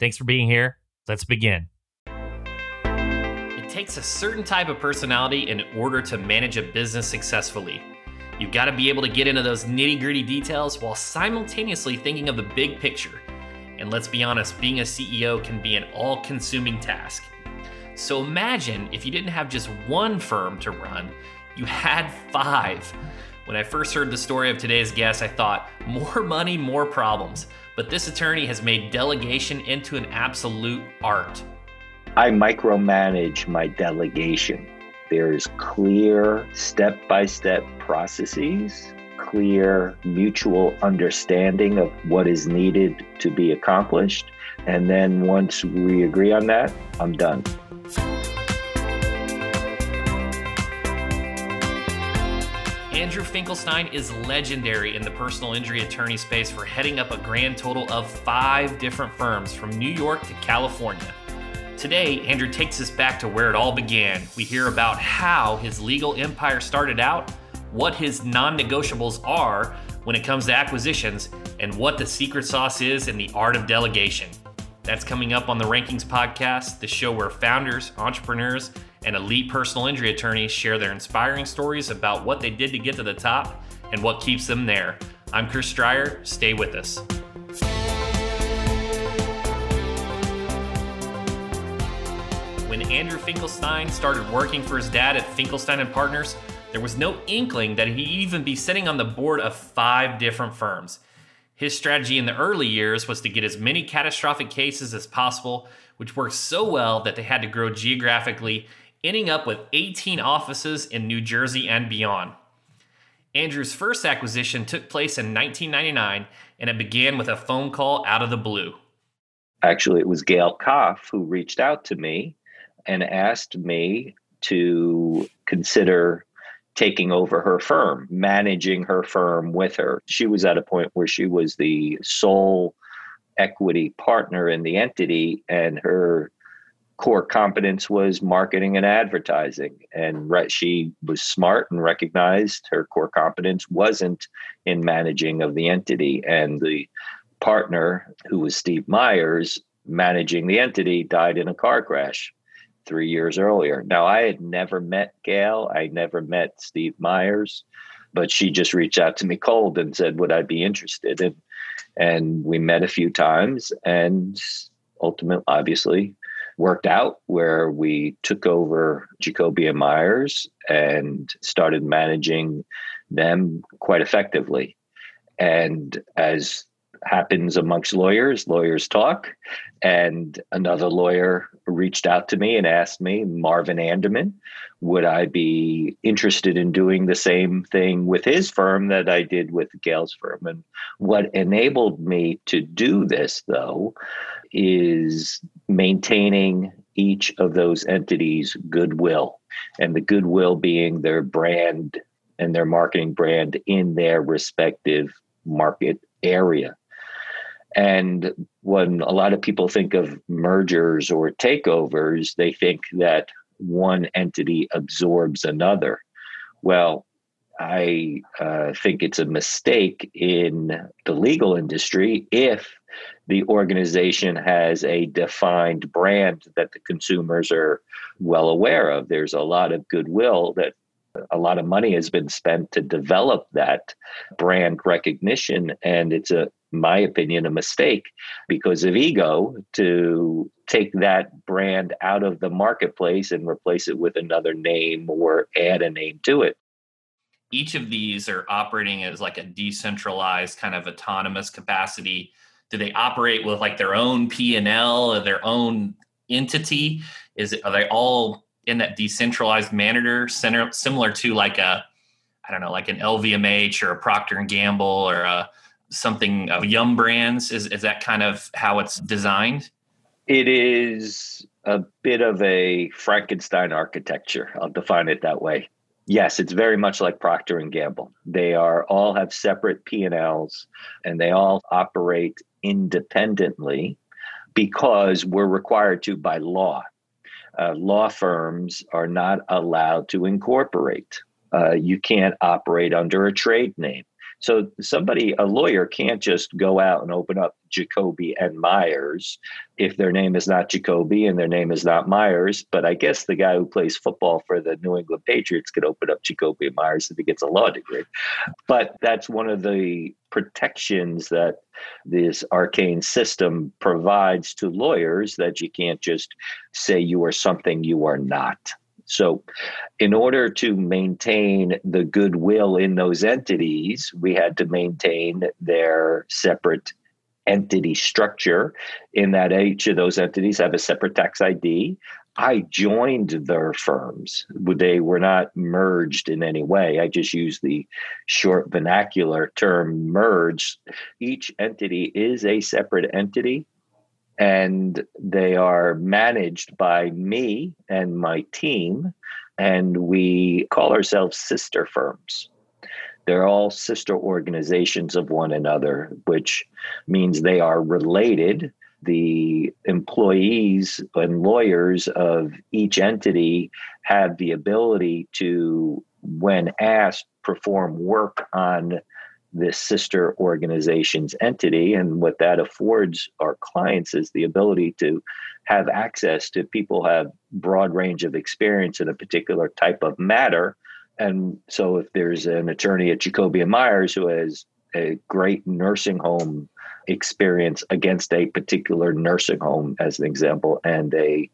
Thanks for being here. Let's begin. It takes a certain type of personality in order to manage a business successfully. You've got to be able to get into those nitty gritty details while simultaneously thinking of the big picture. And let's be honest, being a CEO can be an all consuming task. So imagine if you didn't have just one firm to run, you had five. When I first heard the story of today's guest, I thought, more money, more problems. But this attorney has made delegation into an absolute art. I micromanage my delegation. There's clear step by step processes, clear mutual understanding of what is needed to be accomplished. And then once we agree on that, I'm done. Andrew Finkelstein is legendary in the personal injury attorney space for heading up a grand total of five different firms from New York to California. Today, Andrew takes us back to where it all began. We hear about how his legal empire started out, what his non negotiables are when it comes to acquisitions, and what the secret sauce is in the art of delegation. That's coming up on the Rankings Podcast, the show where founders, entrepreneurs, and elite personal injury attorneys share their inspiring stories about what they did to get to the top and what keeps them there. I'm Chris Dreyer. Stay with us. When Andrew Finkelstein started working for his dad at Finkelstein and Partners, there was no inkling that he'd even be sitting on the board of five different firms. His strategy in the early years was to get as many catastrophic cases as possible, which worked so well that they had to grow geographically ending up with 18 offices in New Jersey and beyond. Andrew's first acquisition took place in 1999, and it began with a phone call out of the blue. Actually, it was Gail Koff who reached out to me and asked me to consider taking over her firm, managing her firm with her. She was at a point where she was the sole equity partner in the entity, and her core competence was marketing and advertising. And re- she was smart and recognized her core competence wasn't in managing of the entity. And the partner, who was Steve Meyers, managing the entity, died in a car crash three years earlier. Now, I had never met Gail, I never met Steve Meyers, but she just reached out to me cold and said, Would I be interested? And, and we met a few times and ultimately, obviously, worked out where we took over Jacoby and Meyers and started managing them quite effectively. And as happens amongst lawyers, lawyers talk. And another lawyer reached out to me and asked me, Marvin Anderman, would I be interested in doing the same thing with his firm that I did with Gail's firm? And what enabled me to do this, though, is maintaining each of those entities' goodwill, and the goodwill being their brand and their marketing brand in their respective market area. And when a lot of people think of mergers or takeovers, they think that one entity absorbs another. Well, I uh, think it's a mistake in the legal industry if the organization has a defined brand that the consumers are well aware of. There's a lot of goodwill that a lot of money has been spent to develop that brand recognition and it's a my opinion a mistake because of ego to take that brand out of the marketplace and replace it with another name or add a name to it. Each of these are operating as like a decentralized kind of autonomous capacity. Do they operate with like their own p&l or their own entity? Is it are they all in that decentralized manner center similar to like a i don't know like an lvmh or a procter and gamble or a something of yum brands is, is that kind of how it's designed It is a bit of a Frankenstein architecture. I'll define it that way. Yes, it's very much like Procter and Gamble. They are all have separate P&Ls and they all operate independently because we're required to by law. Uh, law firms are not allowed to incorporate. Uh, you can't operate under a trade name. So somebody, a lawyer, can't just go out and open up Jacoby and Meyers if their name is not Jacoby and their name is not Meyers. But I guess the guy who plays football for the New England Patriots could open up Jacoby and Meyers if he gets a law degree. But that's one of the protections that this arcane system provides to lawyers that you can't just say you are something you are not. So, in order to maintain the goodwill in those entities, we had to maintain their separate entity structure, in that each of those entities have a separate tax ID. I joined their firms. They were not merged in any way. I just used the short vernacular term merged. Each entity is a separate entity and they are managed by me and my team. And we call ourselves sister firms. They're all sister organizations of one another, which means they are related. The employees and lawyers of each entity have the ability to, when asked, perform work on this sister organization's entity. And what that affords our clients is the ability to have access to people have broad range of experience in a particular type of matter. And so if there's an attorney at Jacoby and Meyers who has a great nursing home experience against a particular nursing home, as an example, and a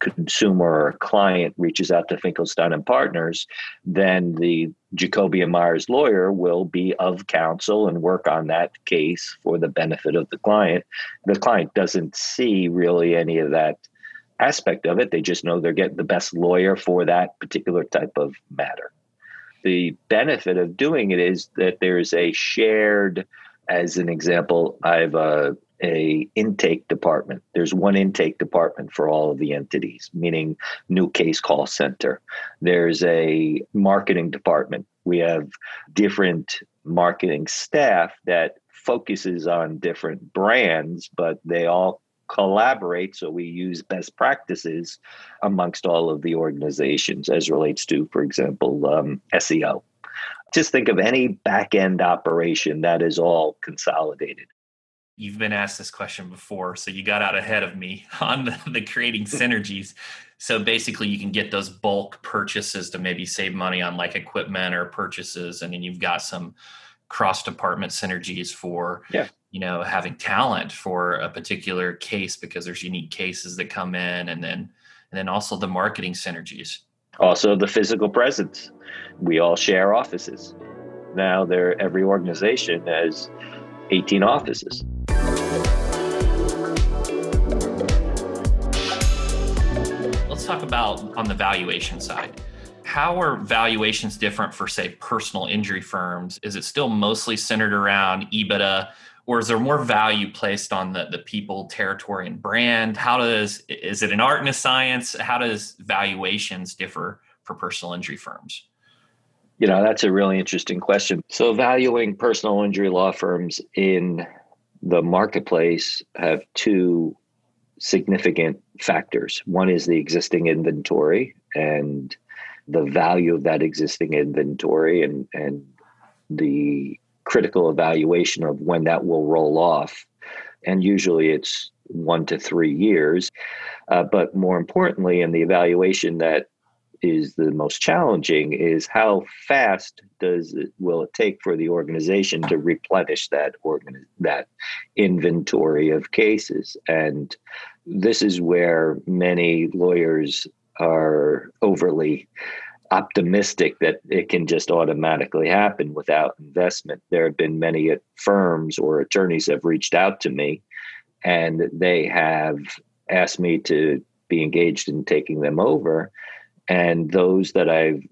consumer or client reaches out to Finkelstein and Partners, then the Jacoby and Meyers lawyer will be of counsel and work on that case for the benefit of the client. The client doesn't see really any of that aspect of it. They just know they're getting the best lawyer for that particular type of matter. The benefit of doing it is that there's a shared, as an example, I've uh, a intake department. There's one intake department for all of the entities, meaning new case call center. There's a marketing department. We have different marketing staff that focuses on different brands, but they all collaborate so we use best practices amongst all of the organizations as relates to for example um, seo just think of any back end operation that is all consolidated you've been asked this question before, so you got out ahead of me on the, the creating synergies. So basically, you can get those bulk purchases to maybe save money on like equipment or purchases, and then you've got some cross department synergies for yeah. you know having talent for a particular case because there's unique cases that come in, and then and then also the marketing synergies. Also, the physical presence. We all share offices. Now, there every organization has 18 offices. Let's talk about on the valuation side. How are valuations different for, say, personal injury firms? Is it still mostly centered around EBITDA, or is there more value placed on the, the people, territory, and brand? How does is it an art and a science? How does valuations differ for personal injury firms? You know, that's a really interesting question. So, valuing personal injury law firms in the marketplace have two significant factors. One is the existing inventory and the value of that existing inventory and, and the critical evaluation of when that will roll off. And usually it's one to three years. Uh, but more importantly, in the evaluation that is the most challenging is how fast does it will it take for the organization to replenish that organ that inventory of cases? And this is where many lawyers are overly optimistic that it can just automatically happen without investment. There have been many firms or attorneys have reached out to me and they have asked me to be engaged in taking them over and those that I've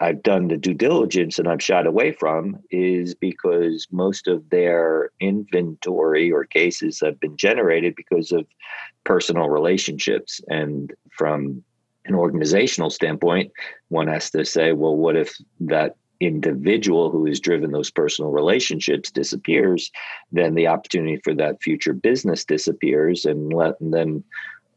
I've done the due diligence and I've shied away from is because most of their inventory or cases have been generated because of personal relationships. And from an organizational standpoint, one has to say, well, what if that individual who has driven those personal relationships disappears, then the opportunity for that future business disappears, and, let, and then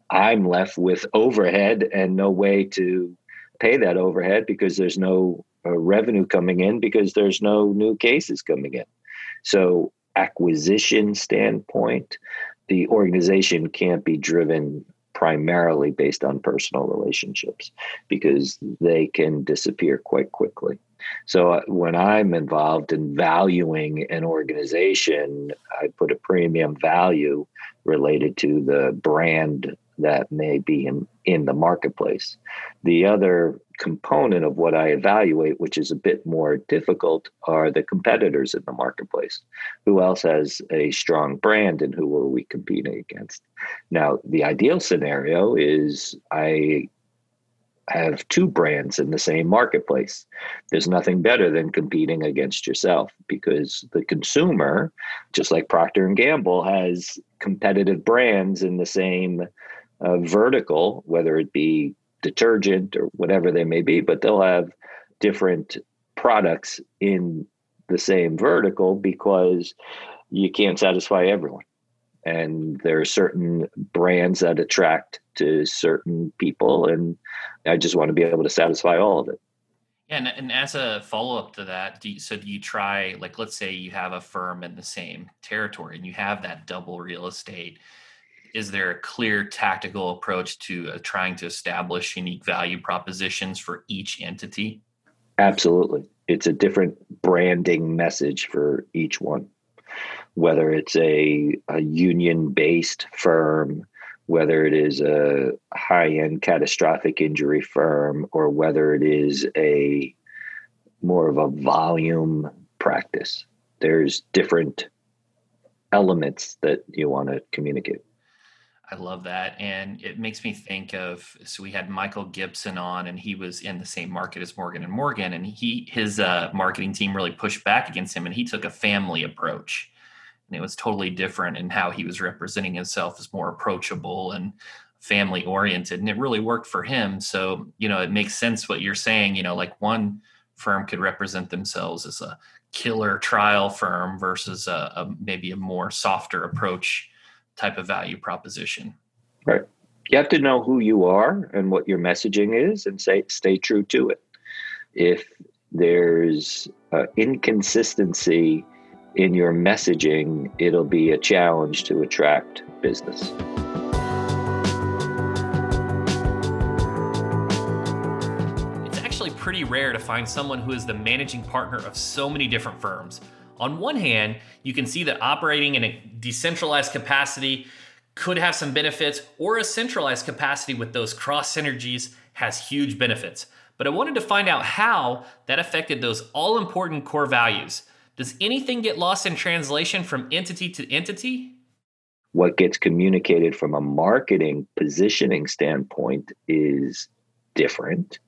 I'm left with overhead and no way to pay that overhead because there's no uh, revenue coming in because there's no new cases coming in. So, acquisition standpoint, the organization can't be driven primarily based on personal relationships because they can disappear quite quickly. So uh, when I'm involved in valuing an organization, I put a premium value related to the brand that may be in, in the marketplace. The other component of what I evaluate, which is a bit more difficult, are the competitors in the marketplace. Who else has a strong brand and who are we competing against? Now, the ideal scenario is I have two brands in the same marketplace. There's nothing better than competing against yourself because the consumer, just like Procter and Gamble, has competitive brands in the same uh, vertical, whether it be detergent or whatever they may be, but they'll have different products in the same vertical because you can't satisfy everyone. And there are certain brands that attract to certain people, and I just want to be able to satisfy all of it. Yeah, and, and as a follow up to that, do you, so do you try like let's say you have a firm in the same territory and you have that double real estate is there a clear tactical approach to uh, trying to establish unique value propositions for each entity? Absolutely. It's a different branding message for each one, whether it's a, a union based firm, whether it is a high end catastrophic injury firm, or whether it is a more of a volume practice. There's different elements that you want to communicate. I love that. And it makes me think of so we had Michael Gibson on and he was in the same market as Morgan and Morgan and he his uh, marketing team really pushed back against him and he took a family approach. And it was totally different in how he was representing himself as more approachable and family oriented and it really worked for him. So, you know, it makes sense what you're saying, you know, like one firm could represent themselves as a killer trial firm versus a, a maybe a more softer approach type of value proposition. Right. You have to know who you are and what your messaging is and say stay true to it. If there's uh, inconsistency in your messaging, it'll be a challenge to attract business. It's actually pretty rare to find someone who is the managing partner of so many different firms on one hand, you can see that operating in a decentralized capacity could have some benefits, or a centralized capacity with those cross synergies has huge benefits. But I wanted to find out how that affected those all important core values. Does anything get lost in translation from entity to entity? What gets communicated from a marketing positioning standpoint is different,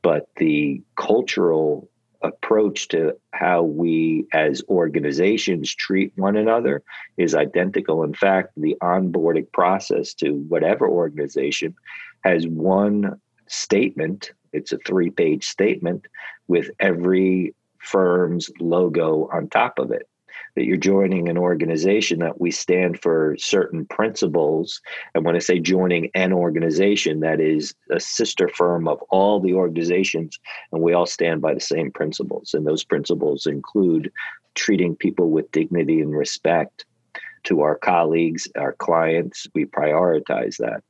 but the cultural approach to how we as organizations treat one another is identical. In fact, the onboarding process to whatever organization has one statement, it's a three page statement with every firm's logo on top of it that you're joining an organization that we stand for certain principles. And when I say joining an organization, that is a sister firm of all the organizations, and we all stand by the same principles. And those principles include treating people with dignity and respect. To our colleagues, our clients, we prioritize that.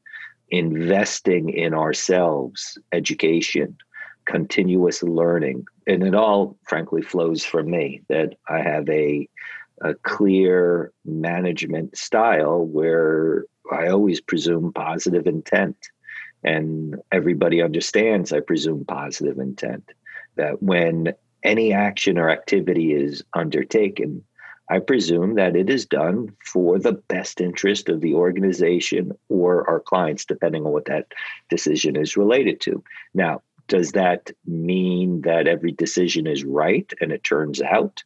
Investing in ourselves, education, continuous learning. And it all, frankly, flows from me that I have a, a clear management style where I always presume positive intent. And everybody understands, I presume, positive intent. That when any action or activity is undertaken, I presume that it is done for the best interest of the organization or our clients, depending on what that decision is related to. Now, Does that mean that every decision is right and it turns out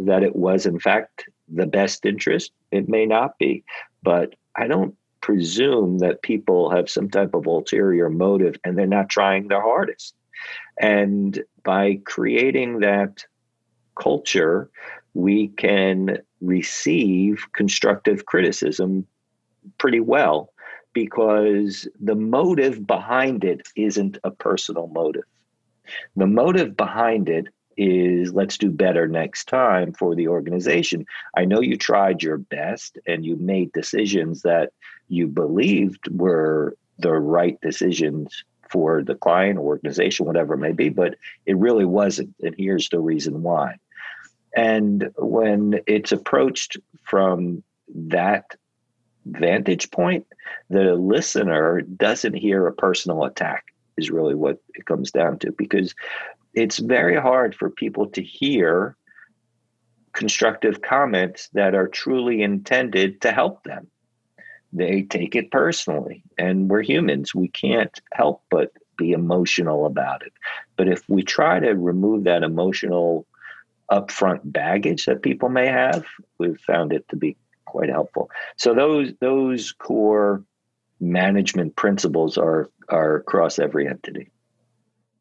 that it was, in fact, the best interest? It may not be. But I don't presume that people have some type of ulterior motive and they're not trying their hardest. And by creating that culture, we can receive constructive criticism pretty well because the motive behind it isn't a personal motive. The motive behind it is let's do better next time for the organization. I know you tried your best and you made decisions that you believed were the right decisions for the client, organization, whatever it may be, but it really wasn't. And here's the reason why. And when it's approached from that vantage point, the listener doesn't hear a personal attack, is really what it comes down to, because it's very hard for people to hear constructive comments that are truly intended to help them. They take it personally, and we're humans. We can't help but be emotional about it. But if we try to remove that emotional upfront baggage that people may have, we've found it to be quite helpful. So those those core management principles are are across every entity.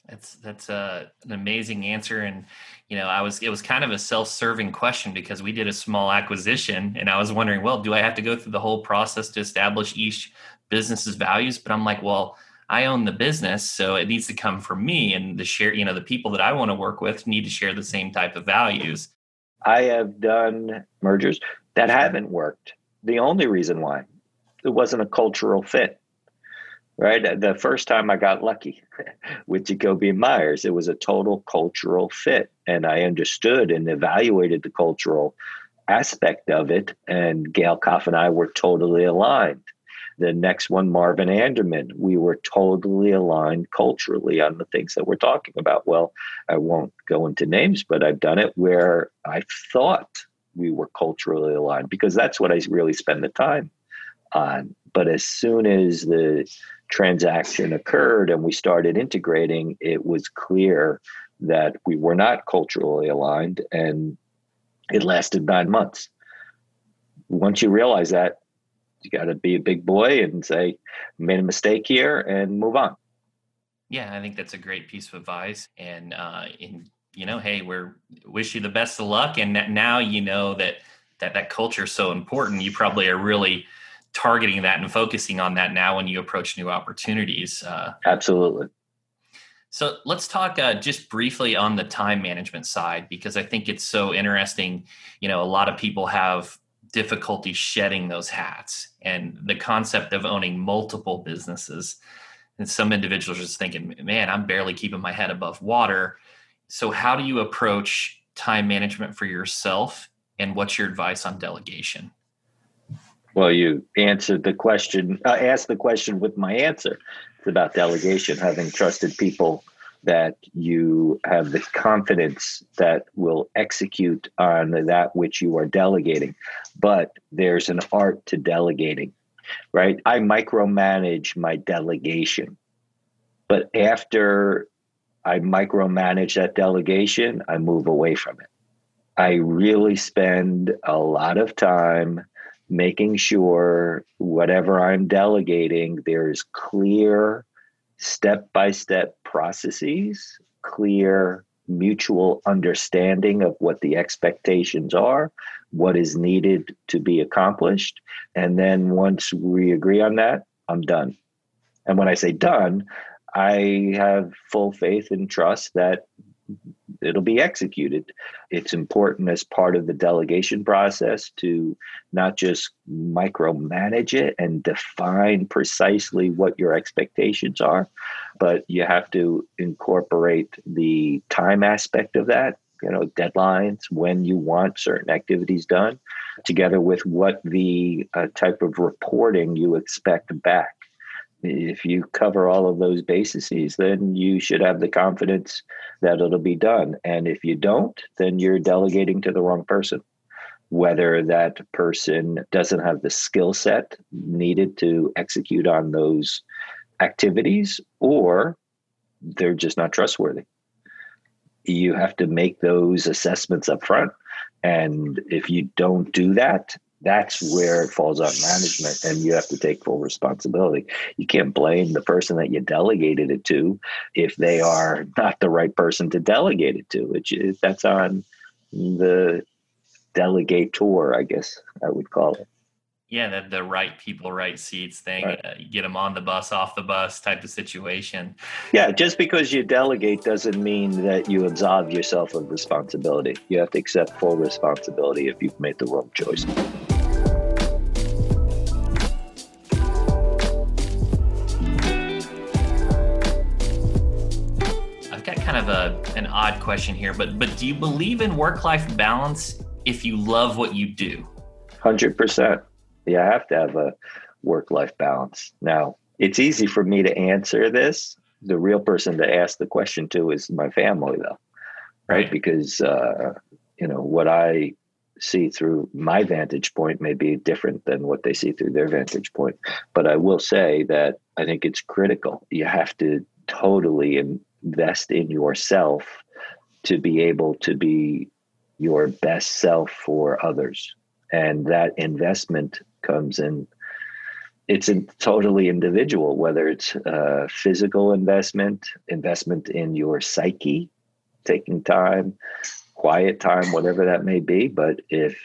That's that's a, uh, an amazing answer, and you know, I was it was kind of a self-serving question because we did a small acquisition, and I was wondering, well, do I have to go through the whole process to establish each business's values? But I'm like, well, I own the business, so it needs to come from me, and the share, you know, the people that I want to work with need to share the same type of values. I have done mergers that haven't worked. The only reason why it wasn't a cultural fit right? The first time I got lucky with Jacoby Meyers, it was a total cultural fit. And I understood and evaluated the cultural aspect of it. And Gail Koff and I were totally aligned. The next one, Marvin Anderman, we were totally aligned culturally on the things that we're talking about. Well, I won't go into names, but I've done it where I thought we were culturally aligned because that's what I really spend the time on. But as soon as the transaction occurred and we started integrating, it was clear that we were not culturally aligned and it lasted nine months. Once you realize that, you got to be a big boy and say, made a mistake here and move on. Yeah, I think that's a great piece of advice. And, uh, in, you know, hey, we're wish you the best of luck. And now you know that that that culture is so important. You probably are really targeting that and focusing on that now when you approach new opportunities. Uh, Absolutely. So let's talk uh, just briefly on the time management side because I think it's so interesting. You know, a lot of people have difficulty shedding those hats and the concept of owning multiple businesses. And some individuals are just thinking, man, I'm barely keeping my head above water. So, how do you approach time management for yourself? And what's your advice on delegation? Well, you answered the question, uh, asked the question with my answer. It's about delegation, having trusted people that you have the confidence that will execute on that which you are delegating. But there's an art to delegating, right? I micromanage my delegation. But after I micromanage that delegation, I move away from it. I really spend a lot of time making sure whatever I'm delegating, there's clear step by step processes, clear mutual understanding of what the expectations are, what is needed to be accomplished. And then once we agree on that, I'm done. And when I say done, I have full faith and trust that it'll be executed. It's important as part of the delegation process to not just micromanage it and define precisely what your expectations are, but you have to incorporate the time aspect of that. You know, deadlines, when you want certain activities done, together with what the uh, type of reporting you expect back if you cover all of those bases, then you should have the confidence that it'll be done. And if you don't, then you're delegating to the wrong person. Whether that person doesn't have the skill set needed to execute on those activities, or they're just not trustworthy. You have to make those assessments up front. And if you don't do that, that's where it falls on management and you have to take full responsibility. You can't blame the person that you delegated it to if they are not the right person to delegate it to. It, that's on the delegator i guess i would call it yeah, the, the right people, right seats thing. Right. Uh, get them on the bus, off the bus type of situation. Yeah, just because you delegate doesn't mean that you absolve yourself of responsibility. You have to accept full responsibility if you've made the wrong choice. I've got kind of a an odd question here, but but do you believe in work life balance if you love what you do? Hundred percent you have to have a work life balance. Now, it's easy for me to answer this. The real person to ask the question to is my family, though, right? right. Because, uh, you know, what I see through my vantage point may be different than what they see through their vantage point. But I will say that I think it's critical. You have to totally invest in yourself to be able to be your best self for others. And that investment comes in it's totally individual whether it's uh, physical investment investment in your psyche taking time quiet time whatever that may be. But if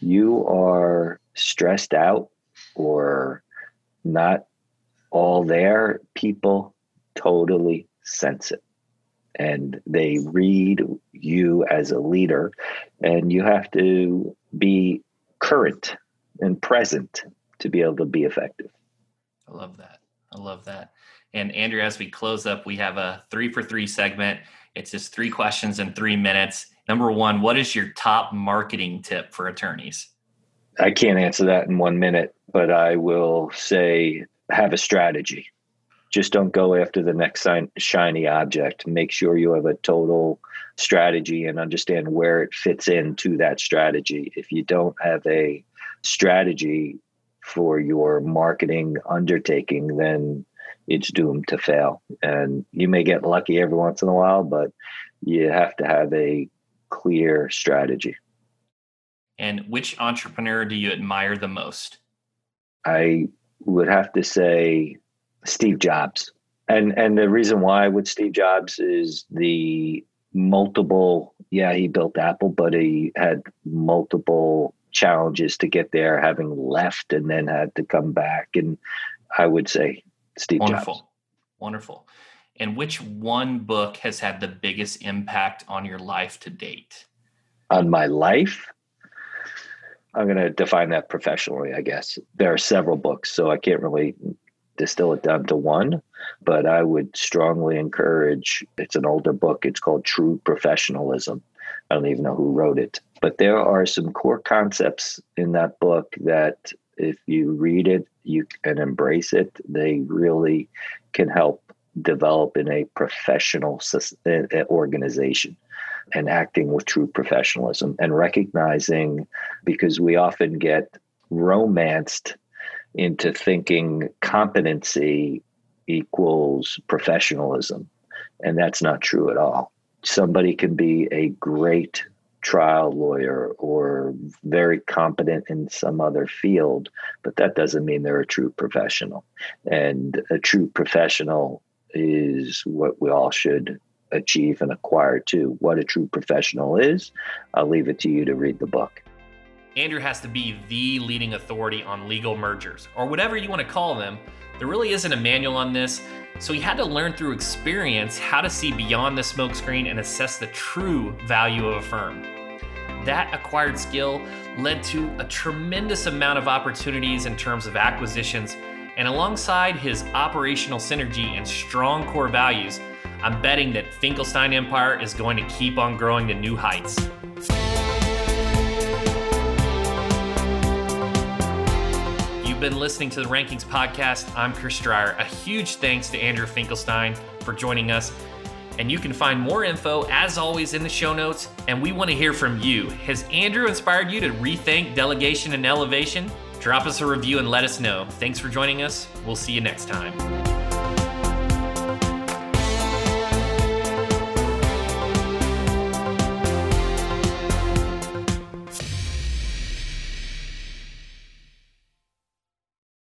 you are stressed out or not all there people totally sense it. And they read you as a leader and you have to be current and present to be able to be effective. I love that. I love that. And Andrew, as we close up, we have a three for three segment. It's just three questions in three minutes. Number one, what is your top marketing tip for attorneys? I can't answer that in one minute, but I will say have a strategy. Just don't go after the next shiny object. Make sure you have a total strategy and understand where it fits into that strategy. If you don't have a strategy for your marketing undertaking, then it's doomed to fail. And you may get lucky every once in a while, but you have to have a clear strategy. And which entrepreneur do you admire the most? I would have to say Steve Jobs. And and the reason why with Steve Jobs is the multiple yeah, he built Apple, but he had multiple challenges to get there, having left and then had to come back. And I would say Steve Wonderful. Jobs. Wonderful. And which one book has had the biggest impact on your life to date? On my life? I'm going to define that professionally, I guess. There are several books, so I can't really distill it down to one, but I would strongly encourage it's an older book. It's called True Professionalism. I don't even know who wrote it. But there are some core concepts in that book that if you read it, you can embrace it. They really can help develop in a professional organization and acting with true professionalism and recognizing because we often get romanced into thinking competency equals professionalism. And that's not true at all somebody can be a great trial lawyer or very competent in some other field, but that doesn't mean they're a true professional. And a true professional is what we all should achieve and acquire too. What a true professional is, I'll leave it to you to read the book. Andrew has to be the leading authority on legal mergers, or whatever you want to call them. There really isn't a manual on this, so he had to learn through experience how to see beyond the smokescreen and assess the true value of a firm. That acquired skill led to a tremendous amount of opportunities in terms of acquisitions, and alongside his operational synergy and strong core values, I'm betting that Finkelstein Empire is going to keep on growing to new heights. You've been listening to the Rankings Podcast. I'm Chris Dreyer. A huge thanks to Andrew Finkelstein for joining us. And you can find more info, as always, in the show notes. And we want to hear from you. Has Andrew inspired you to rethink delegation and elevation? Drop us a review and let us know. Thanks for joining us. We'll see you next time.